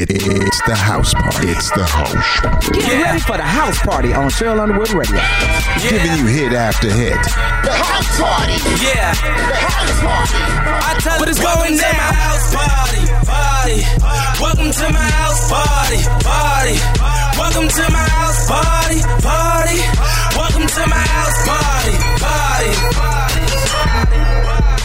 It, it's the house party. It's the house party. Get yeah. ready for the house party on Sheryl Underwood Radio. Yeah. Giving you hit after hit. The house party. Yeah. The house party. I tell but it's going down. my house party. Party. Welcome to my house party. Party. Welcome to my house party. Party. Welcome to my house party, party, party. Party. Party.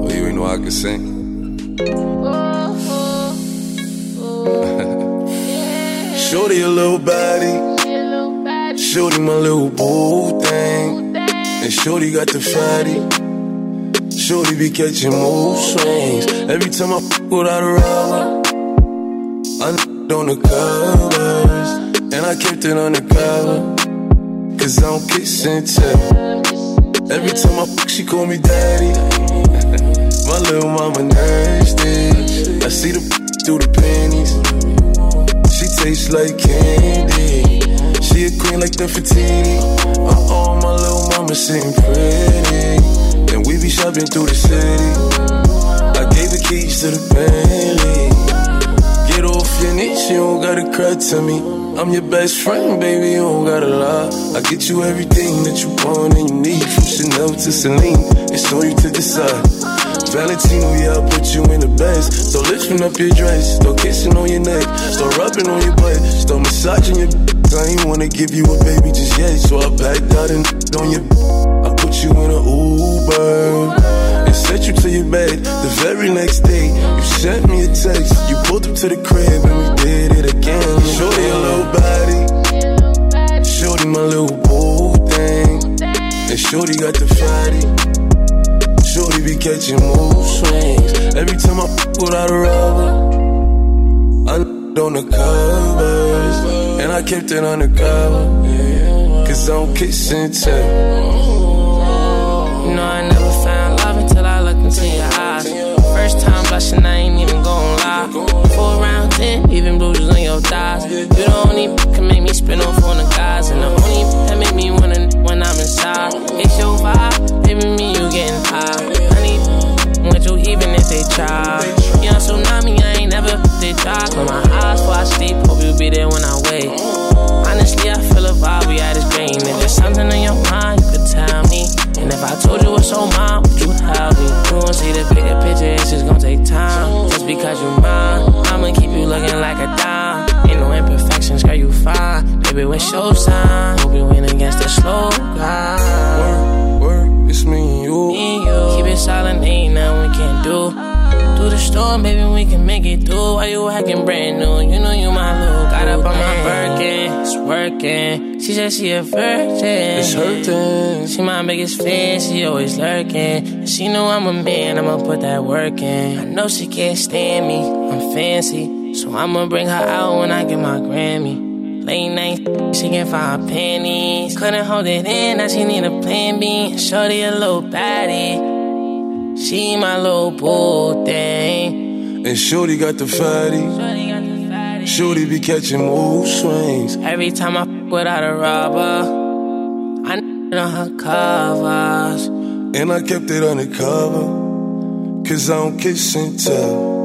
Oh, you ain't know I can sing? Shorty a little body. Shorty my little boo thing. And Shorty got the fatty. Shorty be catching mood swings. Every time I fuck without a rubber, I on the covers. And I kept it on the cover. Cause I don't kiss and tell. Every time I fuck, she call me daddy. My little mama nasty. I see the through the panties. She tastes like candy. She a queen like Nefertiti. Uh oh, my little mama sitting pretty. And we be shopping through the city. I gave the keys to the Bentley. Knees, you don't gotta cry to me. I'm your best friend, baby, you don't gotta lie. I get you everything that you want and you need, from Chanel to Celine. It's on you to decide. Valentino, yeah, I put you in the best. So lifting up your dress, start kissing on your neck, start rubbing on your butt, start massaging your. I ain't wanna give you a baby just yet, so I backed out and on your. I put you in an Uber catching mood swings. Every time I fuck without a rubber, I on the covers. And I kept it undercover. Cause I don't kiss and tell. You know, I never found love until I looked into your eyes. First time blushing, I ain't even gon' lie. Four round ten, even bruises on your thighs. You the only can make me spin off on the guys. And the only that make me wanna when I'm inside. It's your vibe, baby, me, you getting high. Even if they try. Young tsunami, I ain't never they try. Close my eyes before I sleep, hope you be there when I wake. Honestly, I feel a vibe, we had this brain. If there's something in your mind, you could tell me. And if I told you what's on mine, would you help me? You won't see the bigger picture, it's just gonna take time. Just because you're mine, I'ma keep you looking like a dime. Ain't no imperfections, girl, you fine. Baby, your sign? Hope you win against the slow grind. Silent, ain't nothing we can do. Through the storm, baby, we can make it through. Why you acting brand new? You know you my little. Got up on my Birkin, it's working. She said she a virgin. It's hurting. She my biggest fan, she always lurking. She know I'm a man, I'ma put that work in. I know she can't stand me, I'm fancy. So I'ma bring her out when I get my Grammy. Late night, she can find panties. Couldn't hold it in, now she need a plan B. Shorty a little baddie. She my little boo thing. And Shorty got the fatty. Shorty got the fatty. Shorty be catching mood swings. Every time I fuck without a rubber, I on her covers. And I kept it undercover. Cause I don't kiss and tell.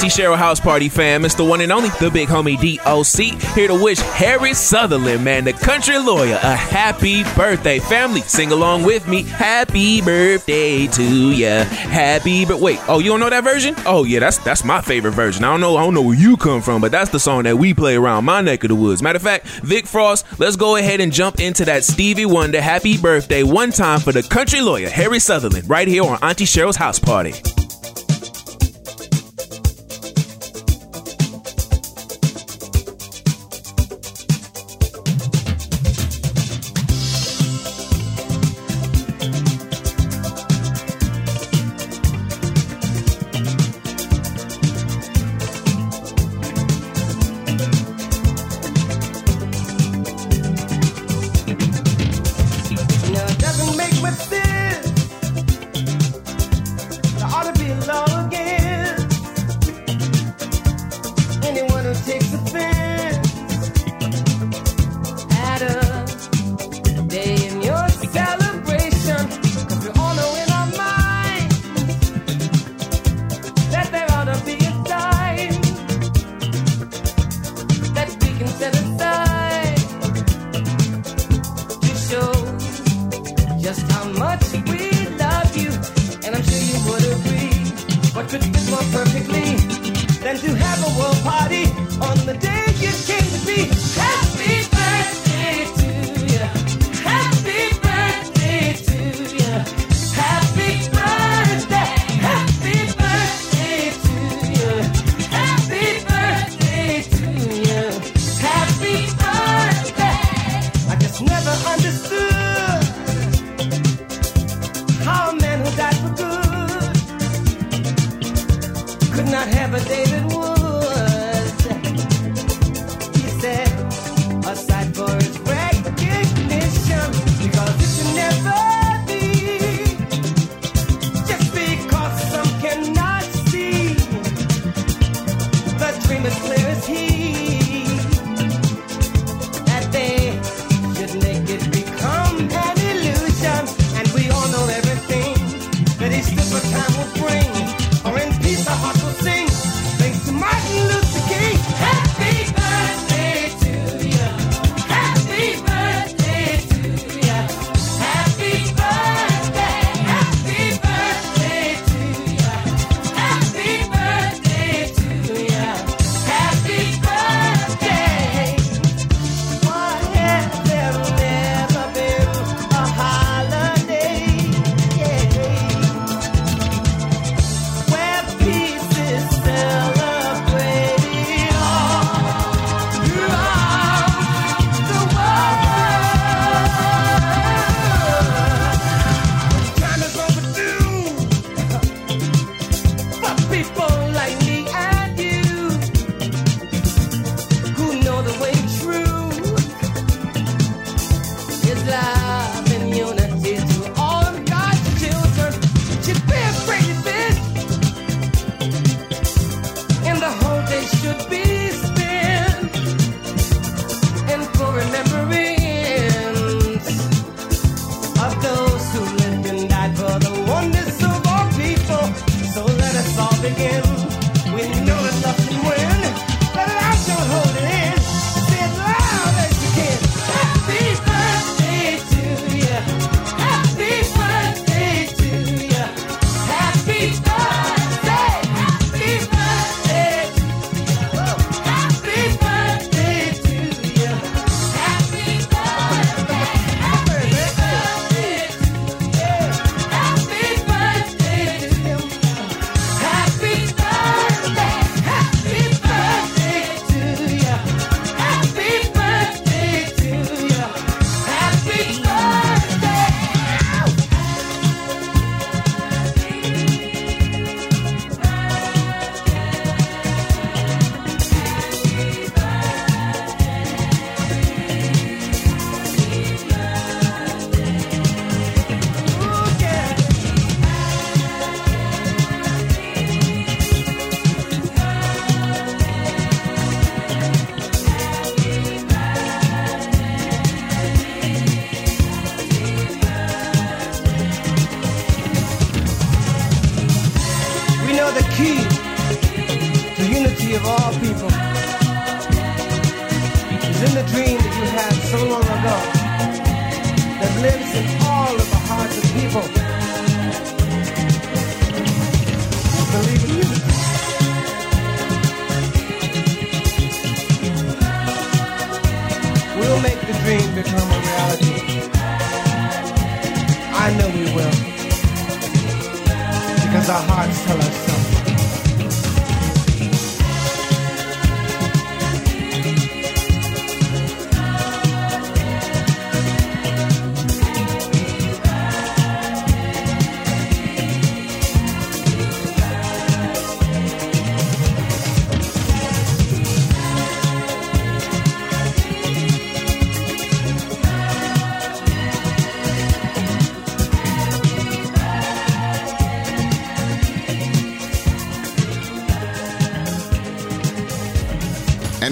Auntie Sheryl House Party fam. It's the one and only, the big homie DOC, here to wish Harry Sutherland, man, the country lawyer, a happy birthday. Family, sing along with me. Happy birthday to ya. Happy but wait, oh, you don't know that version? Oh yeah, that's that's my favorite version. I don't know, I don't know where you come from, but that's the song that we play around my neck of the woods. Matter of fact, Vic Frost, let's go ahead and jump into that Stevie Wonder happy birthday one time for the country lawyer, Harry Sutherland, right here on Auntie Sheryl's House Party.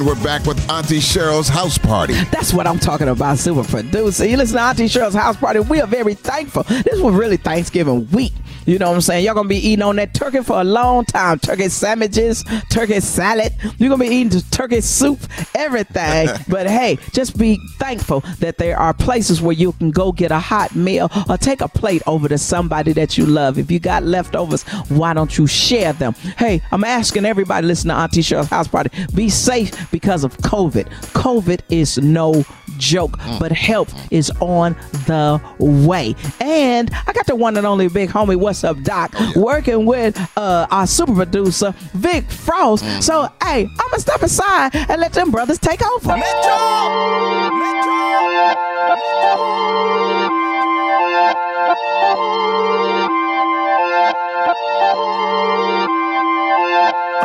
We're back with Auntie Sheryl's house party. That's what I'm talking about, super producer. You listen to Auntie Sheryl's house party. We are very thankful. This was really Thanksgiving week. You know what I'm saying? Y'all gonna be eating on that turkey for a long time. Turkey sandwiches, turkey salad. You're gonna be eating turkey soup, everything. but hey, just be thankful that there are places where you can go get a hot meal or take a plate over to somebody that you love. If you got leftovers, why don't you share them? Hey, I'm asking everybody listen to Auntie Sheryl's house party. Be safe because of COVID. COVID is no joke, but help is on the way. And I got the one and only big homie, what's up, Doc, working with uh, our super producer, Vic Frost. So, hey, I'm gonna step aside and let them brothers take over.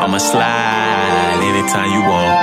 I'ma slide anytime you want.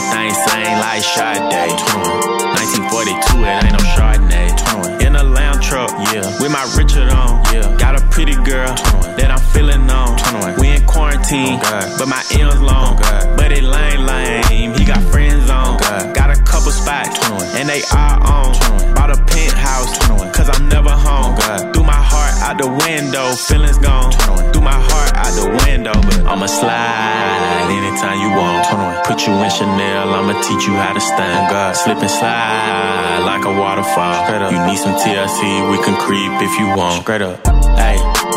Oh that thing sing like Sade. 1942, it ain't no Chardonnay. In a lamb truck, yeah. With my Richard on, yeah. Got a pretty girl that I'm feeling on. We in quarantine, but my M's long. But it lame, lame. He got friends on. Got a couple spots, and they are on. Bought a penthouse, cause I'm never home. Threw my heart out the window, feelings gone. Threw my heart out the window, but I'ma slide anytime you want. Put you in Chanel, I'ma teach you how to stand. Slip and slide like a waterfall. You need some TLC, we can creep if you want. Straight up.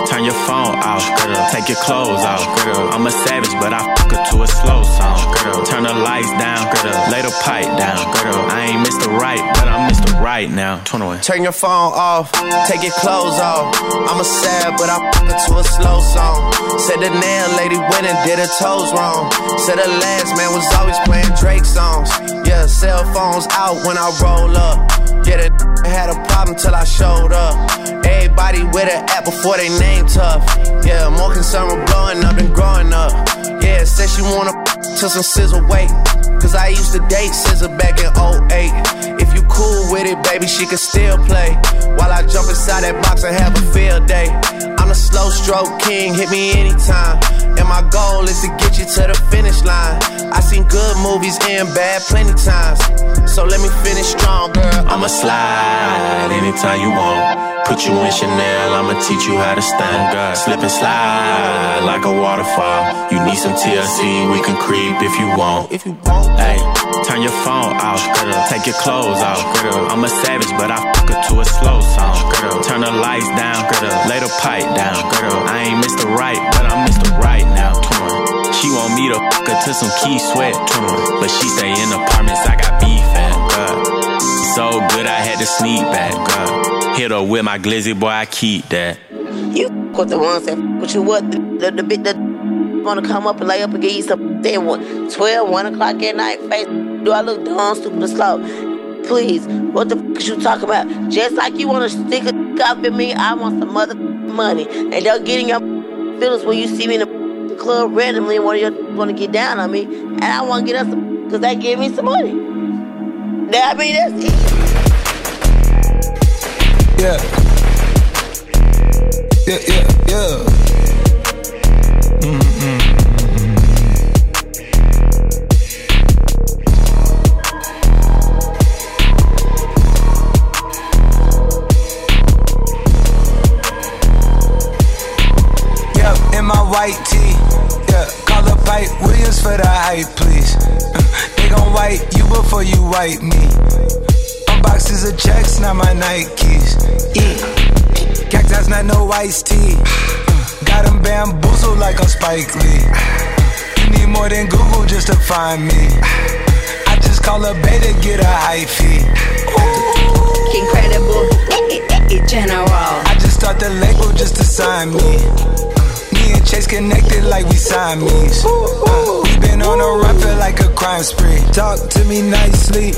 Turn your phone off. girl. Take your clothes off. girl. I'm a savage, but I fuck her to a slow song. girl. Turn the lights down. girl. Lay the pipe down. girl. I ain't Mr. Right, but I'm Mr. Right now. 21. Turn your phone off, take your clothes off. I'm a sad, but I fuck her to a slow song. Said the nail lady went and did her toes wrong. Said the last man was always playing Drake songs. Yeah, cell phones out when I roll up. Yeah, that had a problem till I showed up. Everybody with an app before they name tough. Yeah, more concerned with blowing up than growing up. Yeah, said she wanna till some sizzle wait. Cause I used to date SZA back in 08. If you cool with it, baby, she can still play. While I jump inside that box and have a field day. I'm a slow stroke king, hit me anytime. And my goal is to get you to the finish line. I seen good movies and bad plenty times. So let me finish strong, girl. I'ma slide anytime you want. Put you in Chanel, I'ma teach you how to stand. Slip and slide like a waterfall. You need some TLC, we can creep if you want. If you want, Hey, turn your phone off. Take your clothes off. Girl. I'm a savage, but I fuck her to a slow song. Turn the lights down. Lay the pipe down. I ain't Mr. Right, but I'm Mr. Right now. She want me to fuck her to some key sweat. But she stay in apartments, I got beef at. God. So good, I had to sneak back. God. Hit her with my glizzy, boy, I keep that. You with the ones that with you what the the, the bit that wanna come up and lay up and give you some then what 12, 1 o'clock at night face do I look dumb, stupid, or slow? Please, what the fuck is you talking about? Just like you wanna stick a up in me, I want some mother money. And they'll getting in your feelings when you see me in the club randomly and one of you wanna get down on me and I wanna get up some cause they give me some money. That I mean, that's it. Yeah. Yeah, yeah, yeah. Mm-hmm. Yep, in my white tee. Yeah, call up Pipe Williams for the hype, please. Uh, they gon' wipe you before you wipe me. Unboxes of checks, not my Nikes. Yeah. Cactus, not no iced tea. Got them bamboozled like I'm Spike Lee. You need more than Google just to find me. I just call a beta, get a high fee. Incredible, general. I just start the label just to sign me. Me and Chase connected like we Siamese. Uh, we been on a run, feel like a crime spree. Talk to me nicely.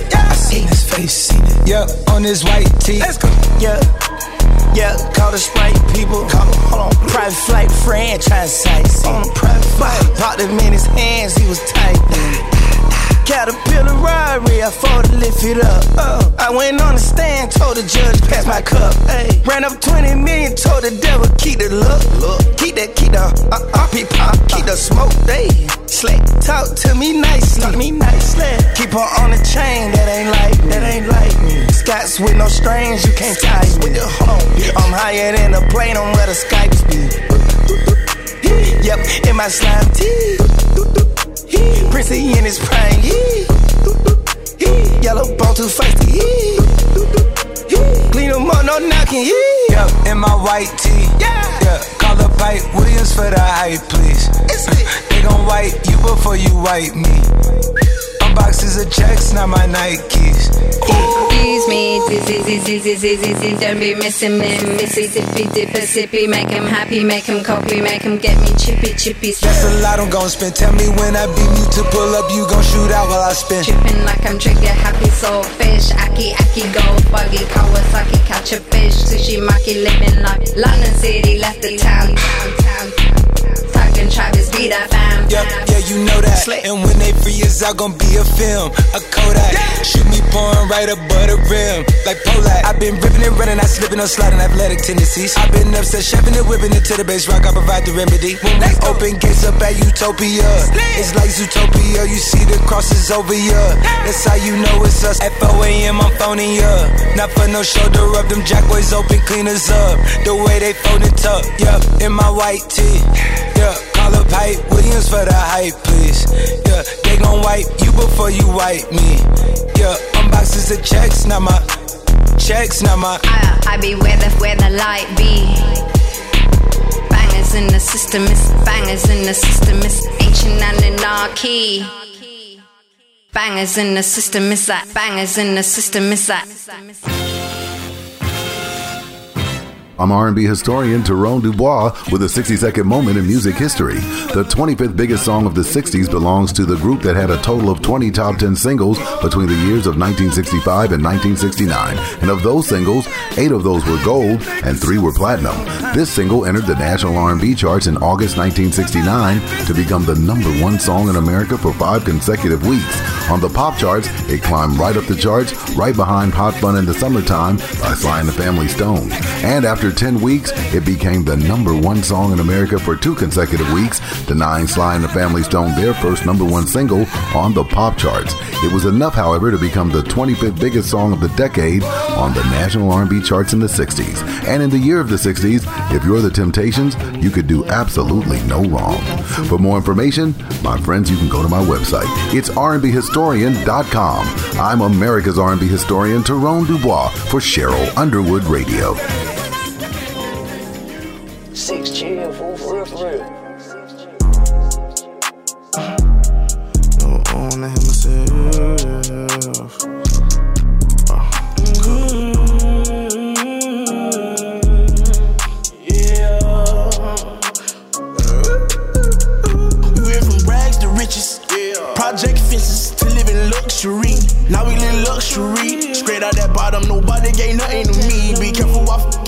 Yup, on his white tee. Let's go. Yeah. Yeah, call the Sprite people. Call them, hold on. Private flight franchise sites. On a private flight. Popped him in his hands, he was tight. Caterpillar Rari, I fought to lift it up. Uh, I went on the stand, told the judge, pass my cup. Ay. Ran up 20 million, told the devil, keep the look. look. Keep that, keep the uh, uh, keep, uh, keep the smoke. They slick. Talk to me nicely. Talk me nicely. Keep her on the chain, that ain't like, that ain't like me. Scots with no strings, you can't tie me. Hold on, I'm higher than a plane on where the Skypes be. Yep, in my slime tee. Prissy in his prime, yeah. Yellow bone too feisty, yeah. Clean them up, no knocking, yeah. Yup, in my white tee. Yeah. yeah. Call up Pipe Williams for the hype, please. they gon' wipe you before you wipe me. Unboxes of checks, not my Nikes. Excuse me, dizzy, dizzy, dizzy, dizzy, don't be missing me. Missy, dippy, dipper, sippy, make him happy, make him copy, make him get me chippy, chippy. That's a lot I'm gon' spend. Tell me when I beam you to pull up, you gon' shoot out while I spin. Tripping like I'm trigger happy, soul fish. Aki, aki, go buggy, Kawasaki, catch a fish. Sushi, maki, living like London City, left the town, town, town. Talking Travis, be that fam. Yep, yeah, you know that. And when they free us out, gon' be a film, a Kodak. Shoot me pouring right above the rim, like Polak. i been ripping and running, I slipping on sliding athletic tendencies. I've been upset, shoving and whipping it to the base rock. I provide the remedy. When we open gates up at Utopia, it's like Zootopia. You see the crosses over ya. That's how you know it's us. At 4 a.m. I'm phoning ya. Not for no shoulder up, them jackboys open cleaners up. The way they fold it up, yeah. In my white tee, yeah. Call Williams for the hype, please. Yeah, they gon' wipe you before you wipe me. Yeah, unboxes of checks, not my checks, not my. I, I be where the where the light be. Bangers in the system, it's bangers in the system, it's ancient anarchy. Bangers in the system, it's that bangers in the system, it's that. I'm R&B historian Tyrone Dubois with a 60-second moment in music history. The 25th biggest song of the 60s belongs to the group that had a total of 20 top 10 singles between the years of 1965 and 1969. And of those singles, 8 of those were gold and 3 were platinum. This single entered the national R&B charts in August 1969 to become the number 1 song in America for 5 consecutive weeks. On the pop charts, it climbed right up the charts, right behind Hot Fun in the Summertime by Sly and the Family Stone. And after 10 weeks, it became the number one song in America for two consecutive weeks, denying Sly and the Family Stone their first number one single on the pop charts. It was enough, however, to become the 25th biggest song of the decade on the national R&B charts in the 60s. And in the year of the 60s, if you're the Temptations, you could do absolutely no wrong. For more information, my friends, you can go to my website. It's rnbhistorian.com. I'm America's R&B historian, Tyrone Dubois, for Sheryl Underwood Radio. Six chill,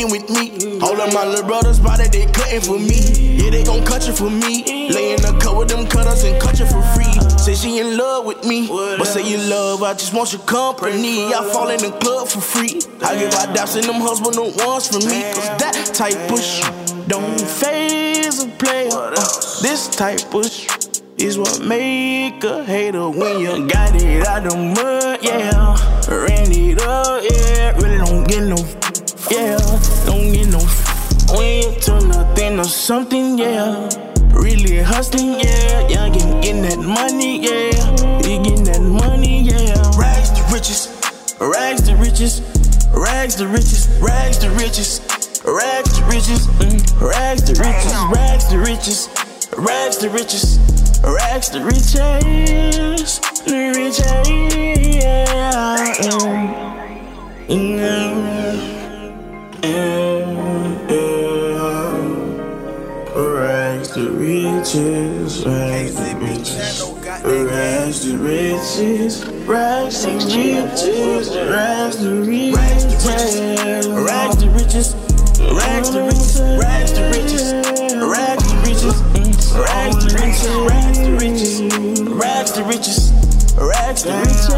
fucking with me. All of my little brothers body, they cutting for me. Yeah, they gon' cut you for me. Lay in the cut with them cutters and cut you for free. Say she in love with me. But say you love, I just want your company. I fall in the club for free. I give out daps and them husband no ones for me. Cause that type of shit don't phase a player. Uh, this type of shit is what make a hater when you got it out the mud, yeah. Ran it up, yeah. Really don't get no, yeah. When you turn nothing or something, yeah. Really hustling, yeah. Yeah, getting, getting that money, yeah. You getting that money, yeah. Rags to riches, rags to riches, rags to riches, rags to riches, rags to riches, mm. rags to riches, rags to riches, rags to riches, rags to riches, the riches. Mm. Yeah. Yeah. Yeah. Riches, rags to riches, rags to riches, rags to riches, rags to riches, rags to riches, rags to riches, rags to riches, rags to riches, rags to riches, rags to riches, rags to riches, rags to riches,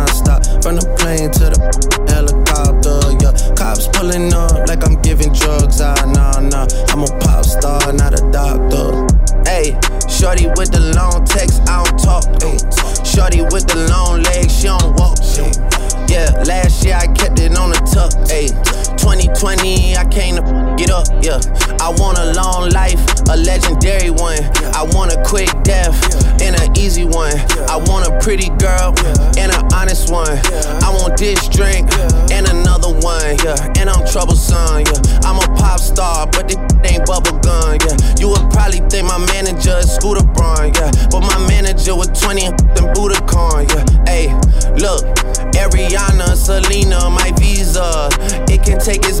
This drink and another one. Yeah, and I'm troublesome. Yeah, I'm a pop star, but this ain't bubble gum. Yeah, you would probably think my manager is Scooter Braun. Yeah, but my manager with 20 and Budokan. Yeah, hey, look, Ariana, Selena, my visa. It can take as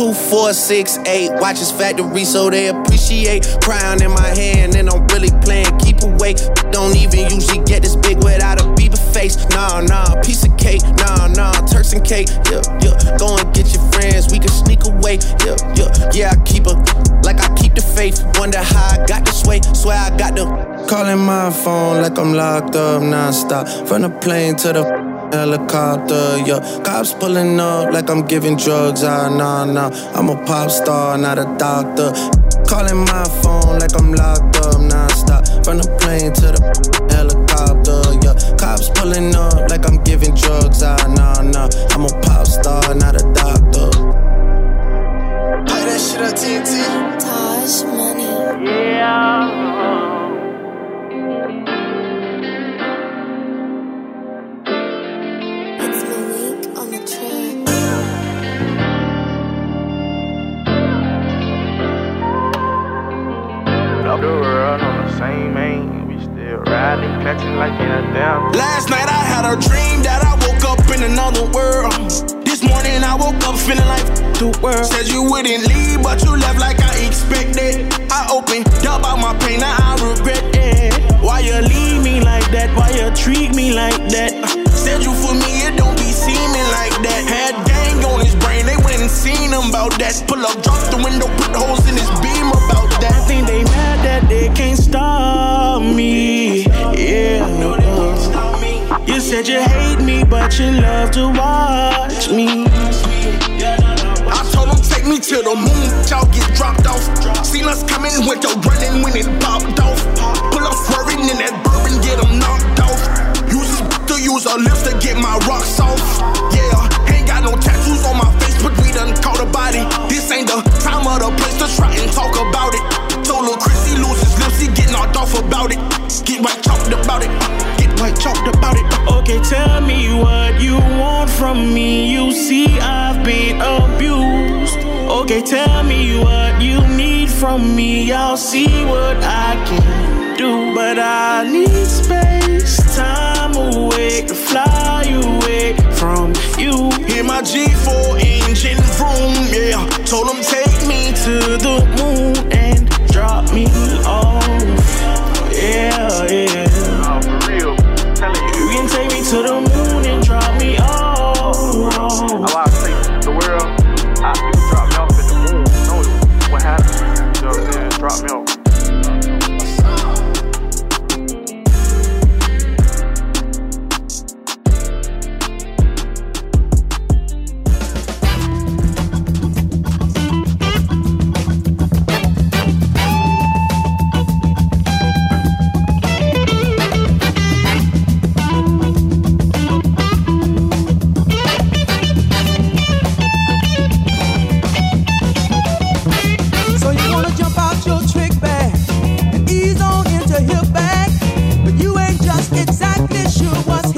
Two, four, six, eight. Watches factory so they appreciate. Crown in my hand and I'm really playing keep away. Don't even usually get this big without a Bieber face. Nah, nah, piece of cake. Nah, nah, Turks and cake. Yeah, yeah. Go and get your friends. We can sneak away. Yeah, yeah. Yeah, I keep her like I keep the faith. Wonder how I got this way. Swear I got the. Calling my phone like I'm locked up non-stop. From the plane to the helicopter, yeah. Cops pulling up like I'm giving drugs. Ah, nah, nah. I'm a pop star, not a doctor. Calling my phone like I'm locked up non-stop. From the plane to the helicopter, yeah. Cops pulling up like I'm giving drugs. Ah, nah, nah. I'm a pop star, not a doctor. Play that shit up, TNT. Taj money. Yeah. Same aim. We still riding, catching like in a. Last night I had a dream that I woke up in another world. This morning I woke up feeling like the world. Said you wouldn't leave, but you left like I expected. I opened up out my pain, now I regret it. Why you leave me like that? Why you treat me like that? Uh, said you for me, it don't be seeming like that. Had seen him about that. Pull up, drop the window, put holes in his beam about that. I think they mad that they can't stop me. Yeah. You said you hate me, but you love to watch me. I told them take me to the moon, y'all get dropped off. Seen us coming with your running when it popped off. Pull up swerving in that bourbon, get them knocked off. Use to use her lips to get my rocks off. Yeah, ain't got no tattoos on my face, but we done caught a body. This ain't the time or the place to try and talk about it. Told Lil Chris he lose his lips, he get knocked off about it. Get right talked about it. Get right talked about it. Okay, tell me what you want from me. You see, I've been abused. Okay, tell me what you need from me. I'll see what I can do. But I need space, time away to fly away from you. Hear my G4 engine vroom, yeah. Told him take me to the moon and drop me off. Yeah, yeah. Exactly sure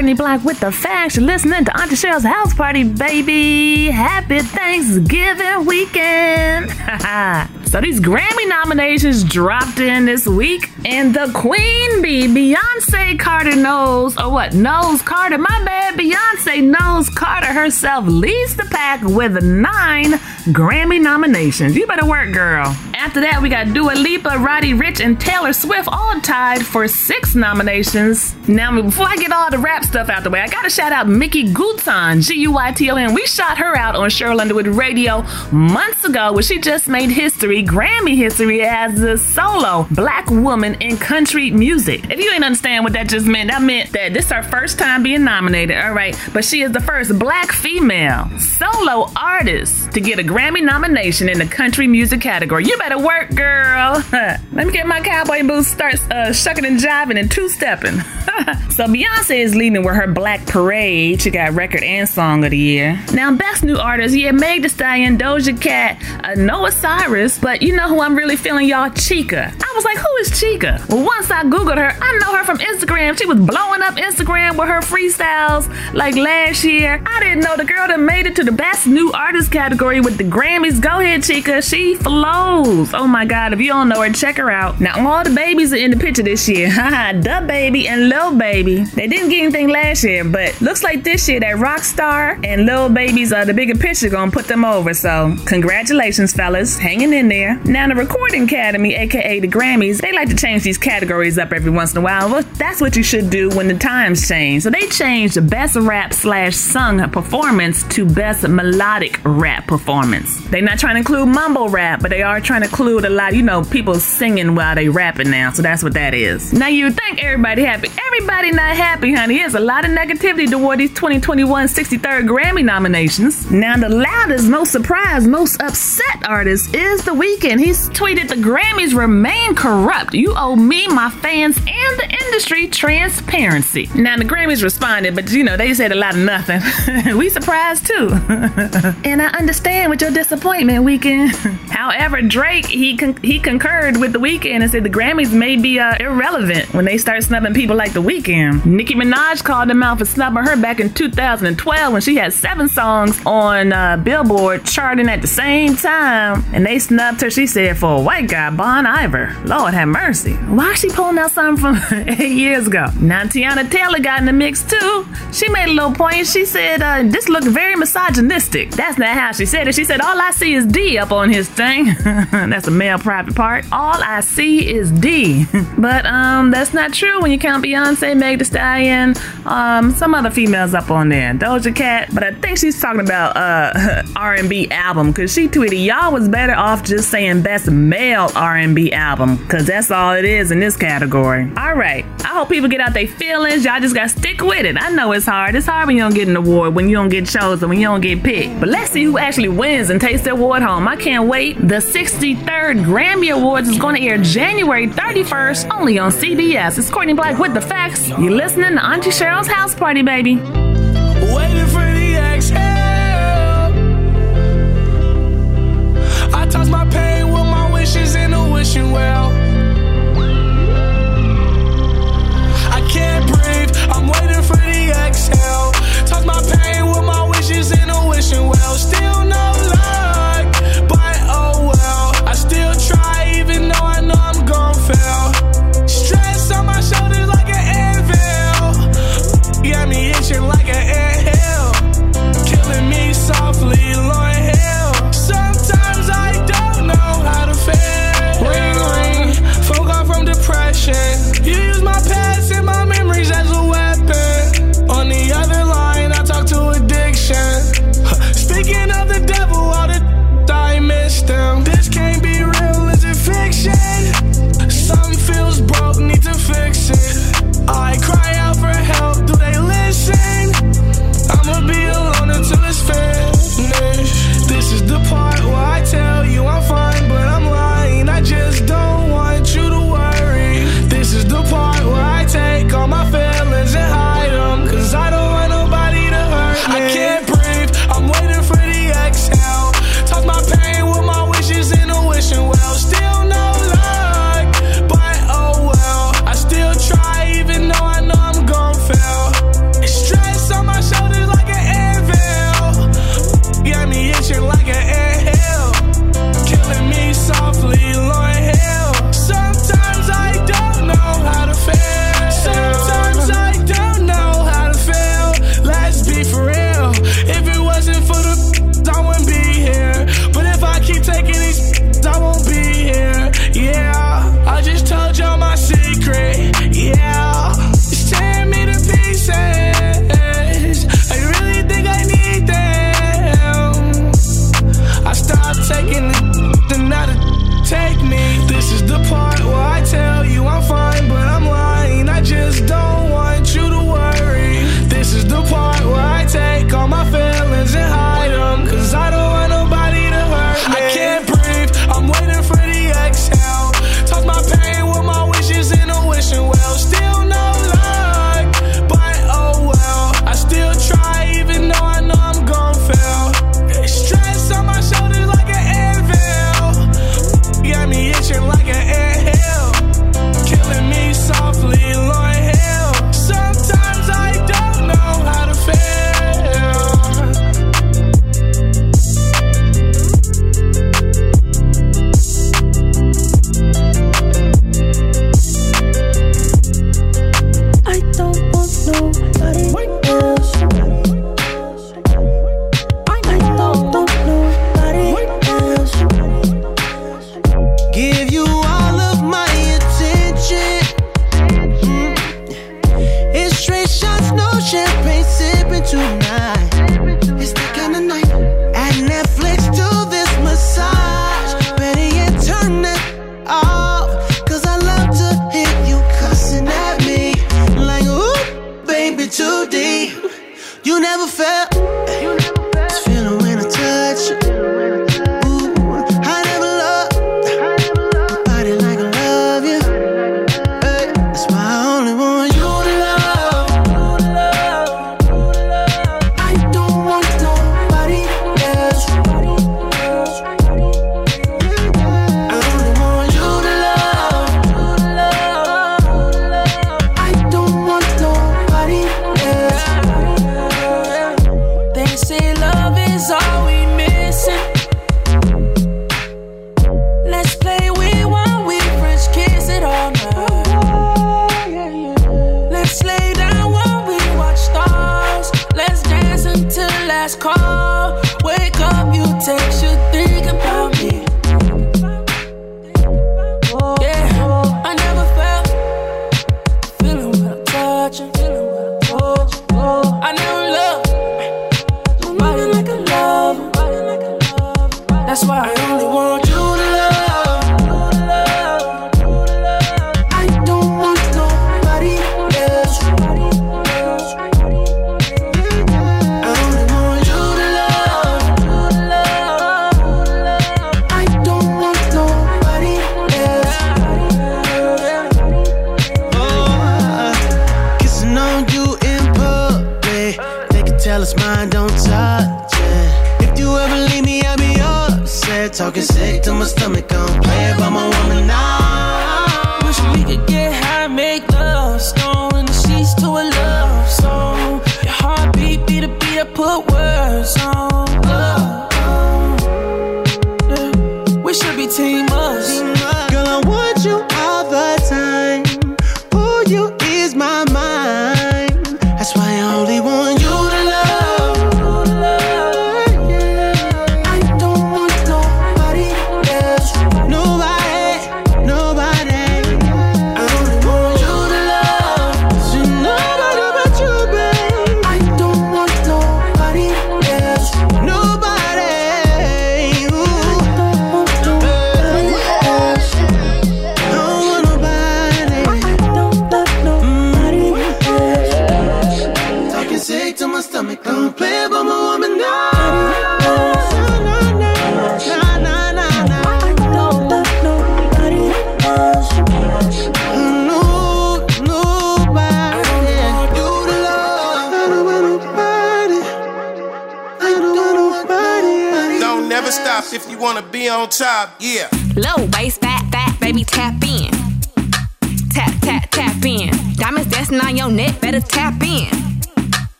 Courtney Black with the facts. You're listening to Auntie Sheryl's house party, baby. Happy Thanksgiving weekend. so these Grammy nominations dropped in this week, and the Queen Bee, Beyonce Carter Knowles, or what? Knowles Carter. My bad. Beyonce Knowles Carter herself leads the pack with nine Grammy nominations. You better work, girl. After that, we got Dua Lipa, Roddy Ricch, and Taylor Swift all tied for six nominations. Now, before I get all the rap stuff out the way, I gotta shout out Mickey Guyton, G U Y T O N. We shot her out on Sheryl Underwood Radio months ago where she just made history, Grammy history, as a solo black woman in country music. If you ain't understand what that just meant, that meant that this is her first time being nominated, all right? But she is the first black female solo artist to get a Grammy nomination in the country music category. You better work, girl. Let me get my cowboy boots, start uh, shucking and jiving and two stepping. so Beyonce is leading with her Black Parade. She got record and song of the year. Now, best new artist, yeah, Meg Thee Stallion, Doja Cat, uh, Noah Cyrus, but you know who I'm really feeling, y'all? Chika. I was like, who is Chika? Well, once I googled her, I know her from Instagram. She was blowing up Instagram with her freestyles like last year. I didn't know the girl that made it to the best new artist category with the Grammys. Go ahead, Chika. She flows. Oh my God, if you don't know her, check her out. Now, all the babies are in the picture this year. Haha, DaBaby and Lil Baby. They didn't get anything last year, but looks like this year that Rockstar and Lil Babies are the bigger picture gonna put them over. So, congratulations, fellas. Hanging in there. Now, the Recording Academy, aka the Grammys, they like to change these categories up every once in a while. Well, that's what you should do when the times change. So, they changed the best rap slash sung performance to best melodic rap performance. They're not trying to include mumble rap, but they are trying to include a lot, you know, people singing while they rapping now. So, that's what that is. Now, you think everybody happy. Everybody Everybody not happy, honey. There's a lot of negativity toward these 2021 63rd Grammy nominations. Now, the loudest, most surprised, most upset artist is The Weeknd. He's tweeted the Grammys remain corrupt. You owe me, my fans, and the industry transparency. Now, the Grammys responded, but you know, they said a lot of nothing. we surprised too. and I understand with your disappointment, Weeknd. However, Drake, he con- he concurred with The Weeknd and said the Grammys may be uh, irrelevant when they start snubbing people like The Weeknd. Nicki Minaj called them out for snubbing her back in 2012 when she had seven songs on uh, Billboard charting at the same time, and they snubbed her. She said for a white guy, Bon Iver. Lord have mercy. Why is she pulling out something from eight years ago? Now Teyana Taylor got in the mix too. She made a little point. She said uh, this looked very misogynistic. That's not how she said it. She said all I see is D up on his thing. that's a male private part. All I see is D. but um, that's not true when you count Beyonce, Meg Thee Stallion, um, some other females up on there. Doja Cat, but I think she's talking about uh R&B album because she tweeted y'all was better off just saying best male R&B album because that's all it is in this category. All right, I hope people get out their feelings. Y'all just gotta stick with it. I know it's hard. It's hard when you don't get an award, when you don't get chosen, when you don't get picked. But let's see who actually wins and takes the award home. I can't wait. The 63rd Grammy Awards is going to air January 31st only on CBS. It's Courtney Black with the facts. You're listening to Auntie Sheryl's House Party, baby. Waiting for the exhale. I toss my pain with my wishes in a wishing well. In a wishing well. Still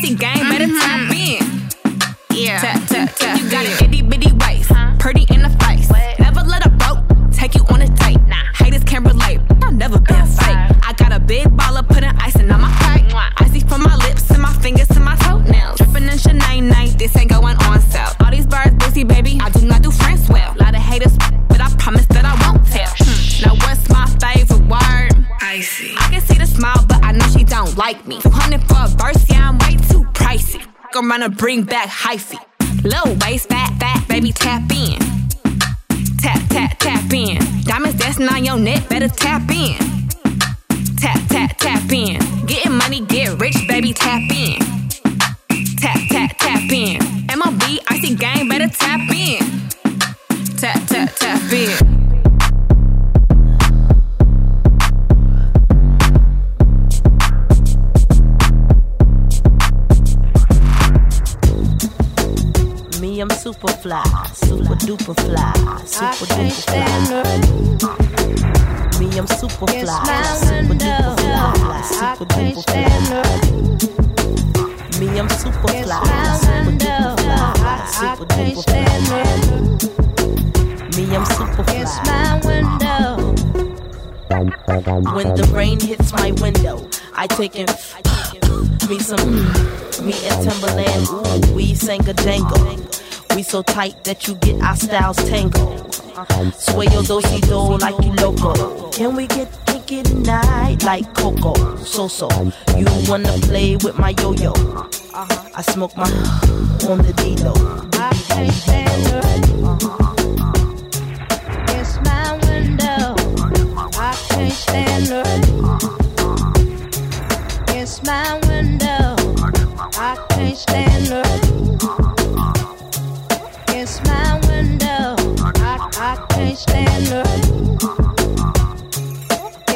Música wanna bring back hyphy. Low waist, fat, fat, baby, tap in. Tap, tap, tap in. Diamonds dancing on your neck, better tap in. I chicken. Me some, me and Timbaland. Ooh, we sang a jangle. We so tight that you get our styles tangled. Sway your dosi do like you loco. Can we get kinky tonight like Coco? So so, you wanna play with my yo yo? I smoke my on the D-Lo. I can't stand her. I can't stand. My window. I can't stand her. It's my window. I, I can't stand her.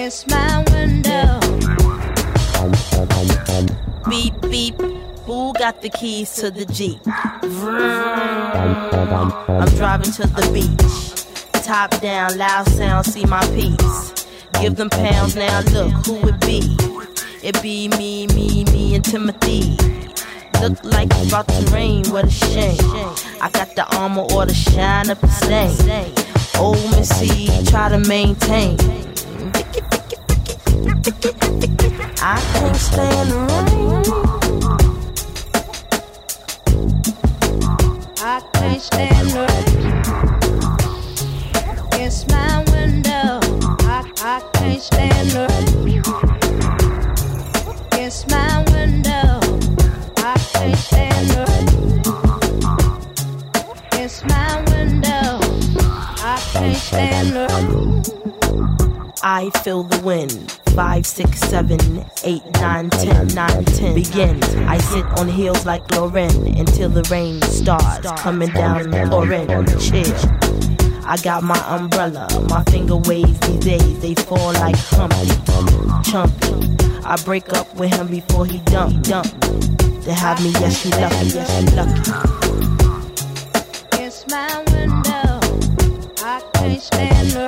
It's my window. Beep beep. Who got the keys to the Jeep? I'm driving to the beach. Top down, loud sound, see my peace. Give them pounds now, look who it be. It be me, me, me, and Timothy. Look like it's about to rain, what a shame. I got the armor or the shine up the stain. Old Missy, try to maintain. I can't stand the rain. I can't stand stand her. It's my window. I. I can't stand her. I feel the wind. Five, six, seven, eight, nine, ten, nine, ten. Begin. I sit on heels like Lauren until the rain starts coming down, pouring. Chill. I got my umbrella. My finger waves these days. They fall like Humpty, Chumpy. I break up with him before he dump, dump. To have me, yes, he lucky, yes, he lucky. It's my window. I can't stand.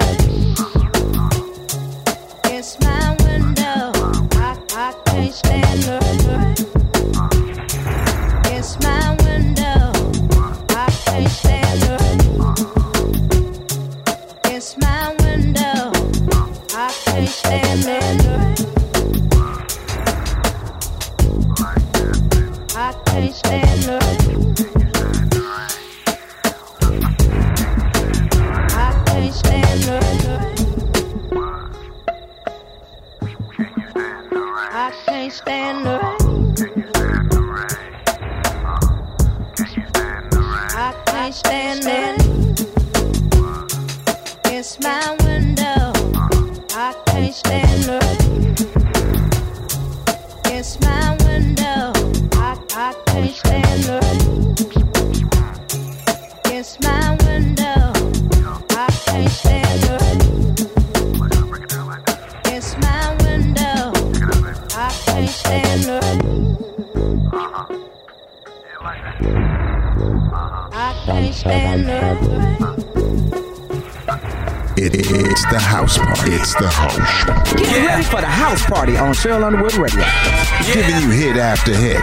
Sheryl Underwood Radio. Giving you hit after hit.